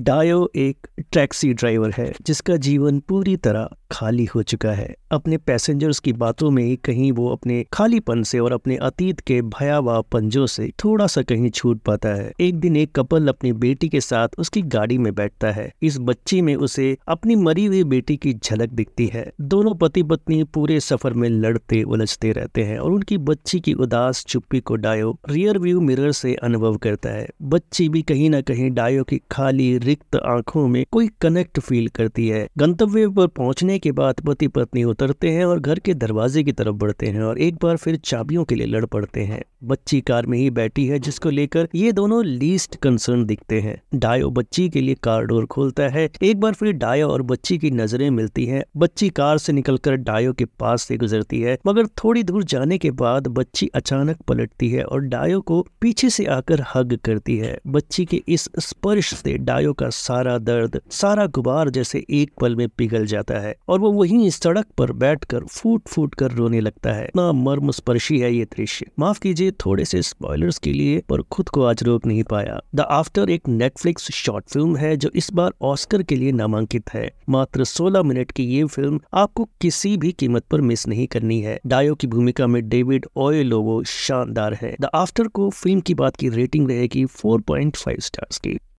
डायो एक taxi driver है, जिसका जीवन पूरी तरह खाली हो चुका है। अपने पैसेंजर्स की बातों में ही कहीं वो अपने खालीपन से और अपने अतीत के भयावह पंजों से थोड़ा सा कहीं छूट पाता है। एक दिन एक कपल अपनी बेटी के साथ उसकी गाड़ी में बैठता है। इस बच्ची में उसे अपनी मरी हुई बेटी की झलक दिखती है। दोनों पति पत्नी पूरे सफ़र में लड़ते उलझते रहते हैं और उनकी बच्ची की उदास चुप्पी को डायो रियर व्यू मिरर से अनुभव करता है। बच्ची भी कहीं ना कहीं डायो की खाली रिक्त आँखों में कोई कनेक्ट फील करती है। गंतव्य पर पहुँचने के बाद पति पत्नी उतरते हैं और घर के दरवाजे की तरफ़ बढ़ते हैं और एक बार फिर चाबियों के लिए लड़ पड़ते हैं। बच्ची कार में ही बैठी है, जिसको लेकर ये दोनों लीस्ट कंसर्न दिखते हैं। डायो बच्ची के लिए कार डोर खोलता है। एक बार फिर डायो और बच्ची की नज़रें मिलती हैं। बच्ची कार से निकलकर डायो के पास से गुजरती है, मगर थोड़ी दूर जाने के बाद बच्ची अचानक पलटती है और डायो को पीछे से आकर हग करती है। बच्ची के इस स्पर्श से डायो का सारा दर्द, सारा गुबार जैसे एक पल में पिघल जाता है और वो वहीं सड़क पर बैठकर फूट फूट कर रोने लगता है। ना मर्म स्पर्शी है ये दृश्य। माफ़ कीजिए थोड़े से स्पॉयलर्स के लिए पर खुद को आज रोक नहीं पाया। द आफ्टर एक नेटफ्लिक्स शॉर्ट फ़िल्म है जो इस बार ऑस्कर के लिए नामांकित है। मात्र 16 मिनट की ये फ़िल्म आपको किसी भी कीमत पर मिस नहीं करनी है। डायो की भूमिका में डेविड ओयलोवो शानदार है। द आफ्टर को फ़िल्म की बात की रेटिंग रहेगी 4.5 स्टार्स की।